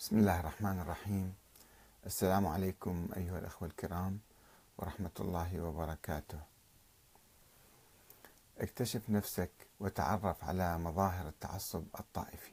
بسم الله الرحمن الرحيم. السلام عليكم أيها الأخوة الكرام ورحمة الله وبركاته. اكتشف نفسك وتعرف على مظاهر التعصب الطائفي.